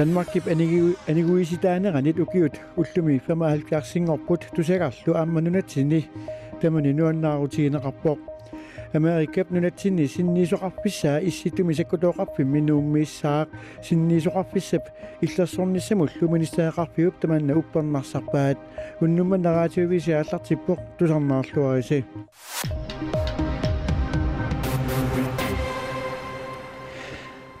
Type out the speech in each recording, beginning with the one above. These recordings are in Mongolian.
Danmarkip anigu aniguisitaanеранит укиут уллуми 75-сингорпут тусагарлу аамманунатсини тамани нуаннаарутигинеқарпоқ Америкап нунатсини синнисоқарписсаа исситуми саккутооқарфи минууммиссаақ синнисоқарфиссап иллерсорниссамуллу министеэқарфиуп таманна уппернарсарпаат уннумма нараатиувиси ааллартиппоқ тусарнаарлуариси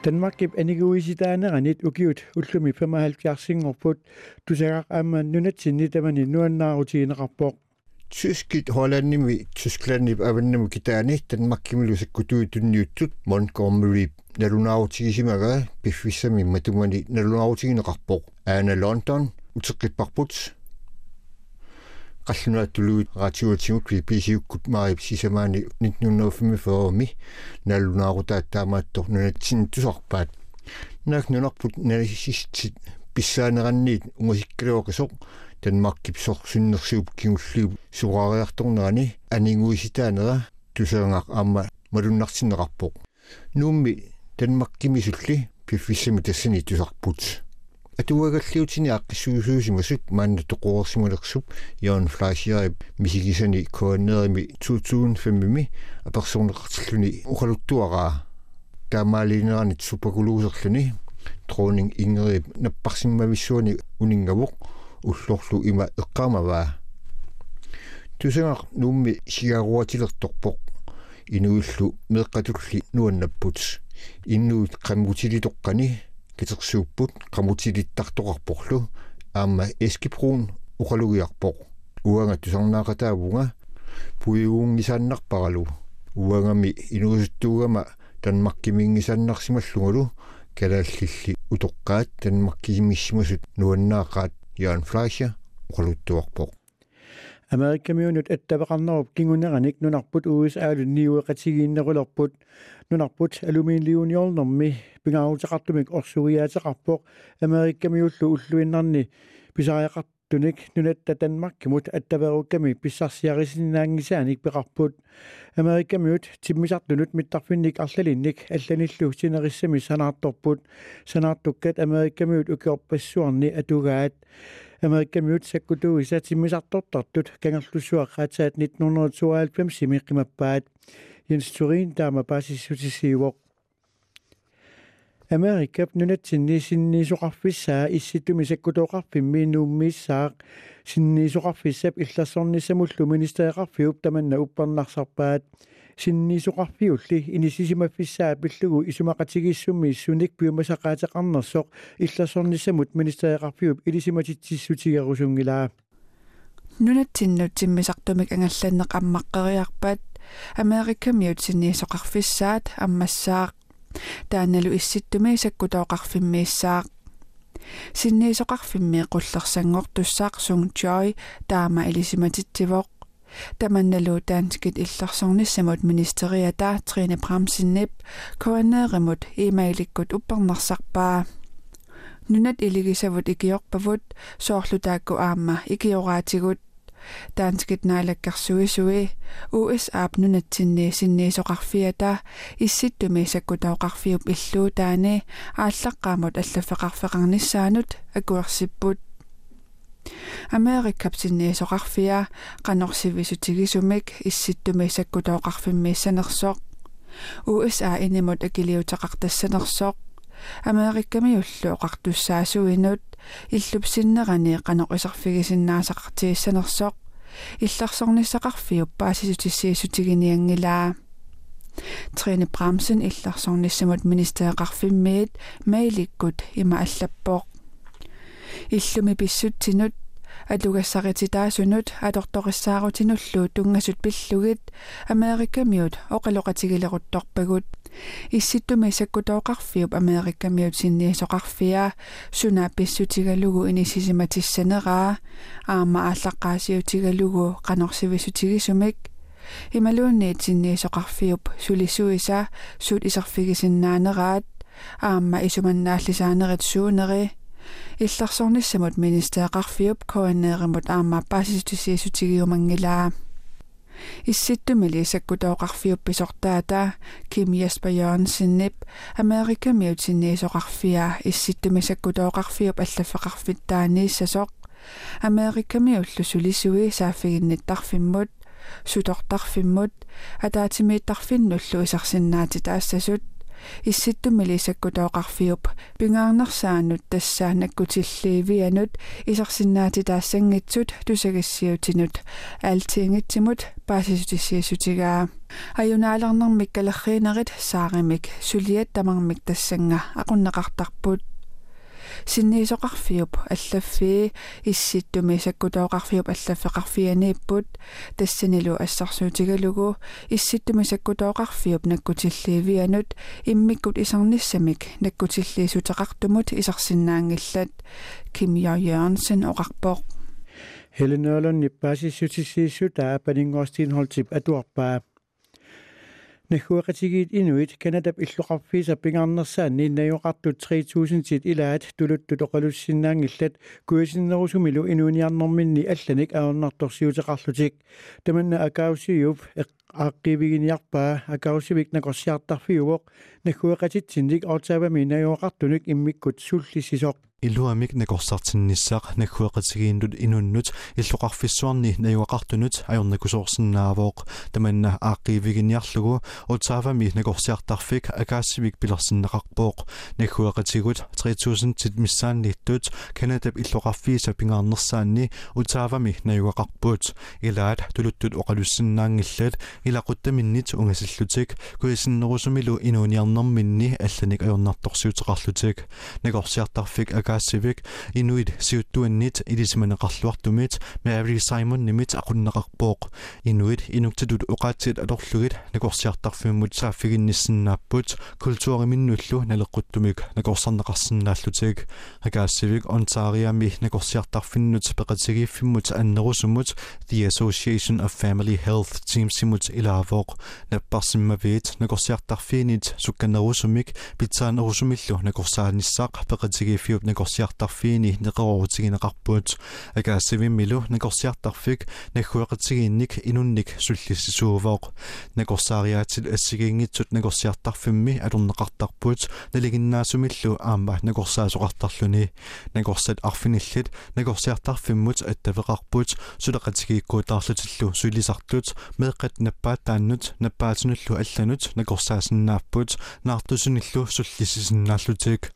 Danmark aniguisitaanaqa nit ukiut ullumi 75-sinngerput tusaqaqamman nunatsini tamani nuannaarutiginiqarpoq tyskit hollannimi tysklandip avannami kitaani danmarkkimilusakku tuutunniutsut montgomery. Nalunaarutigisimaga piffissami matumani nalunaarutiginiqarpoq aana london? Uteqqipparput утеққиппарпут qallunaatuluit raatiuatigut BBC-уккут марип сисамаани 1945ми налунаарутааттаамааттор нунатсин тусарпаат наак нунарпут налисистит писсаанеранниит унгасиккалуоқисоқ Danmarkipsor synnersiup kingulliup suqariartornerani aniguisitaanera tusangaq aamma malunnarsineqarpoq nuummi Danmarkimisulli piffissimi tassani tusarput атуагаллиутини аққиссуусуусимасут маанна тоқуорсималерсуп Jon Fleischer мисигисани коаннерими 2005ми аперсорнеқартиллуни ухалуттуараа таамаалинеранит супакулуусерлуни троонинг ингерип наппарсиммависсуани унингавоқ уллорлу има эққамаваа тусангақ нуумми сигаруатилерторпоқ инуиллу меққатулли нуаннаппут иннуут қаммутилитоққани китерсууппут қамутилиттартоқарпорлу аама эскипруун ухалугиарпоқ уанга тусарнаақатаавунга пуиуунгисааннарпаралу уангами инуусуттуугама танмаркимингисааннарсималлугалу калааллилли утоққаат танмаркисимиссимасут нуаннаақаат Jørgen Fleischer quluttuarpoq Amerikamiunut attavaqarnerup kinguneраник нунарпут USA-лу ниуэқатигииннерулерпут нунарпут алуминиумниорнэрми пингаарутеқартумик орсугиаатеқарпоқ Америкамиуллу уллуиннарни писариақартуник нунатта Данмаркимут аттаверукками писсарсиарисиннаангисааник пеқарпут Америкамиут тиммисартунут миттарфинник арлалинник алланиллу синериссами санаарторпут санаартуккат Америкамиут укиорпассуарни атугаат American Music kutuisat simisartortartut kangerlussuaqaataat 1997 simiqqimappaat Jens Turin taama paasissutissiivoq Amerikap nunat sinnisinniisuqarfissaa issitumisakkutoqarfimmi nuummiissaaq sinniisuqarfissap illassornisamulluministeeqarfiup tamanna uppernarserpaat синнисоқарфиулли инисисимаффиссаа пиллугу исумақатигиссумми суник пиумасақаатеқарнерсоқ иллассорниссамут министеэқарфиуп илисиматитсиссутигерусунгилаа нунатсиннут тиммисартумик ангалланнеқ аммаққериарпаат америкамиут синнисоқарфиссаат аммассаақ. Тааналу исситтуми саккутооқарфиммииссаақ синниисоқарфимми қуллерсангор туссаақсун joy таама илисиматитсивоқ таманналу таанскит иллерсорниссамут министериата Трine Bramsinip коанееремут имаиликкут уппернарсарпаа нунат илигисавут икиорпавут соорлу таакку аама икиораатигут. Таанскит наалаккарсуисуи USA нунатсинни синниисоқарфиата исситтуми саккутаоқарфиуп иллуу таани ааллаққаамут аллафеқарфеқарниссаанут акуерсиппут Америккап синниисоқарфиа қанорсивисутигисумик исситтуми саккутаоқарфиммииссанерсоқ USA инимут акилиутеқартассанерсоқ Америккамиуллу оқартуссаасуинут иллупсиннерани qanoqisarfigisinnaasaqartigissanersoq илларсорниссақарфиуп паасисутиссиисутигиниангилаа Trine Bremsen илларсорнissamut ministeeqarfimmiit mailikkut ima allappoq иллуми писсутсинут алугассарититааsunut аторториссаарутинуллуу тунгасут пиллугит америкамиут оқалоқатигилерутторпагут исситтуми саккутооқарфиуп америккамиут синниисоқарфиа суна писсутигалугу инисисиматиссанераа аама ааллаққаасиутигалугу қанорсивисутигисумик ималуунниит синниисоқарфиуп сулисуиса сут исерфигисиннаанераат аама исуманнааллисаанерит суунери илларсорниссамут министеэқарфиуп коаннееримут аама паасисутисиисутигиумангилаа исситтумили исаккутооқарфиупписортаата ким яспа йонсиннип америка миутинниисоқарфиа исситтуми саккутооқарфиуп аллаффеқарфиттаанииссасоқ америками уллусулисуи сааффигинниттарфиммут сутортарфиммут атаатимииттарфиннуллу исарсиннаати таассасут исситтумили исаккутооқарфиуп пингаарнерсаанут тассаа наккутиллиивианут исарсиннаати таассангитсут тусагассиутинут аалтиингитсимут паасисутиссиасутигаа аюнаалернэрмик калерриинерит сааримик сулиат тамармик тассанга aqunneqartarput синниисоқарфиуп аллаффии исситтуми саккутооқарфиуп аллаффеқарфианииппут тассанилу ассарсуутигалугу исситтуми саккутооқарфиуп наккутиллиивианут иммиккут исарниссамик наккутиллиисутеқартумут исарсиннаангиллат ким я йørnsen оқарпоқ Helenørlund nippaasissutissiissutaa paningoostinholtip atuarpaa Нахуэқатигиит инуит канадап иллоқарфииса пингарнерсаанни иннаюоқартут 3000 тит илаат тулуттут оқалуссиннаангиллат куисиннерусумилу инуниарнэрминни алланик аернарторсиутеқарлутик таманна акаусиуп ааққивигиниарпаа акаусивик накорсиартарфиуоқ нахуэқатитсинник аутаавами иннаюоқартунук иммиккут суллисисоқ. Илуамик накорсартиннissaaq наккуэқатигииннут инуннут иллоқарфиссуарни наюақартунут ajornakusoorsinnaavooq tamanna aaqqiiviginiarlugu utaavami nakорсиартарфик акаассивик пилерсиннеқарпооq наккуэқатигут 3000 тит миссаанниттут канадап иллоқарфииса пингаарнерсаанни utaavami наюақарпуут илаат тулуттут оқалуссиннаангиллат илақуттаминнит унгасиллутик куисиннерусумилу инуниарнэрминни алланик ajornarторсиутеқарлутик накорсиартарфик ага акаассивик инуит сиуттуаннит илисиманеқарлуартумит мааври саймон нимит aqunneqarpooq инуит инуктатут уqaатсит алорлугит накорсиартарфиммут сааффигинниссиннааппут культуариминнуллу налеққуттумик накорсарнеқарсинааллутик акаассивик онтариами накорсиартарфиннут пеқатигииффиммут аннерусумут the association of family health teamsimut ilaavoq наппарсиммавиит накорсиартарфиинит сукканерусумик питсаанерусумиллу накорсааниссаақ пеқатигииффиуп накорсиартарфиини неқерорутигинеқарпуут акаассивиммилу накорсиартарфик наггуэқатигиинник инунник суллиссисуувооқ накорсаариаатил ассигиингитсут накорсиартарфимми алернеқартарпуут налигиннаасумиллу аама накорсаасоқартарлуни накорсат арфиниллит накорсиартарфиммут аттавеқарпуут сулеқатигииккуутаарлутиллу сулисарлут меэққат наппаатааннут наппаатинуллу алланут накорсаасиннааппут наартусуниллу суллиссисиннааллутик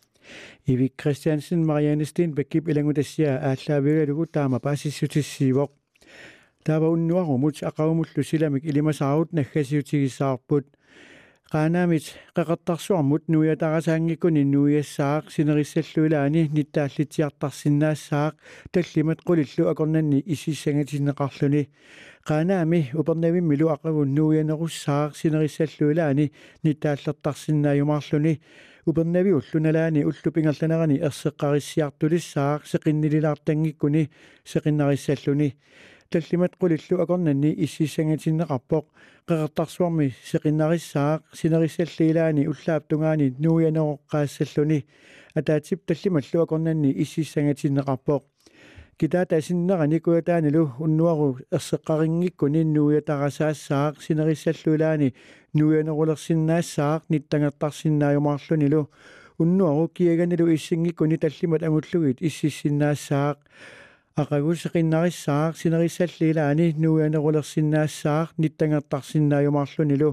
Ivik Christiansen Marianne Stenbæk ilangudassia ааллаавигалугу таама паасиссутиссиивоқ таава уннуарумут ақаумуллу силамик илимасаарут наггасиутигиссаарпут qaaнаамит qeqertarsuarmut nuiatarasaangikuni nuiassaaq sinerissalluulaani nittaallitiartarsinnaassаақ таллимат qulillu akornanni isissangatineqarluni qaaнаами upernavimmilu aqavun nuianerussaaq sinerissalluulaani nittaallertarsinnaayumaarluni upernavi ullunalaani ullupingerlanerani erseqqarissiartulissaaq seqinnililaartangikkuni seqinnarisalluni таллимат qulillu akornanni ississangatineqarpoq qeqertarsuarmi seqinnarissaaq sinerissallиилаани уллааптунгаани нуианероqqаассаллуни атаатип таллималлу akornanni ississangatineqarpoq китаата асиннерани куятааналу уннуару ерсеққарингиккуни нуиатарасаассаақ синерissallулаани нуианерулерсиннаассаақ ниттангертарсиннааюмаарлунилу уннуару киаганилу иссингиккуни таллимат агуллугит иссиссиннаассаақ ақагусеқиннариссаақ синерissallиилаани нуианерулерсиннаассаақ ниттангертарсиннааюмаарлунилу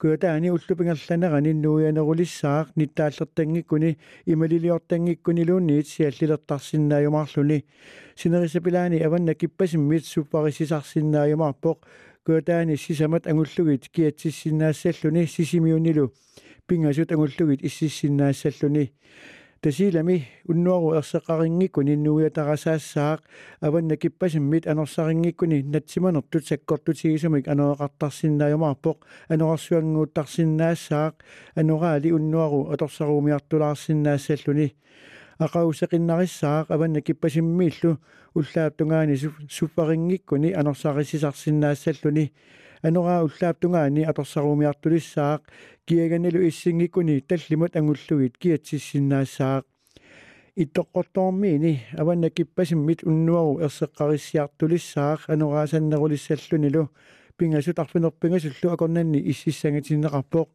куятаани уллупингерланерани нуианерулиссаақ ниттааллертангиккуни ималилиортангиккунилуунниит сиаллилертарсиннааюмаарлуни синерисапилаани аванна киппасиммит суппарисисарсиннааюмаарпоқ куятаани сисамат ангуллугит киатсиссиннаассаллуни сисимиунилу пингасут ангуллугит иссиссиннаассаллуни тасилами уннуару ерсеқарингиккуни нуиатарасаассаақ аванна киппасиммит анерсарингиккуни натсиманертут саккортутигисумик анеэқартарсиннааюмаарпоқ анерасsuanngууттарсиннаассаақ анораали уннуару аторсарумиартулаарсиннаассаллуни ақаусеқиннариссаақ аванна киппасиммииллу уллааптунгаани суффарингиккуни анерсарисисарсиннаассаллуни анораа уллааптунгаани аторсарумиартулиссаақ киаганилу иссингиккуни таллимат ангуллугит киатсиссиннаассаақ иттоққортоормиини аванна киппасиммит уннуару ерсеққариссиартулиссаақ анораасаннерулиссаллунилу пингасут арфинерпинgasулlu акорнанни иссиссангатиннеқарпоқ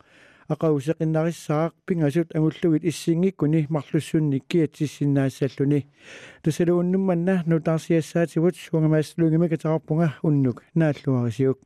ақаусеқиннарissаақ пингасут агуллугит иссингиккуни марлуссунни киатсиссиннаассаллуни тусалууннумманна нутаарсиассаатигут сунгамааслугима катарпунга уннук. Нааллуарисиук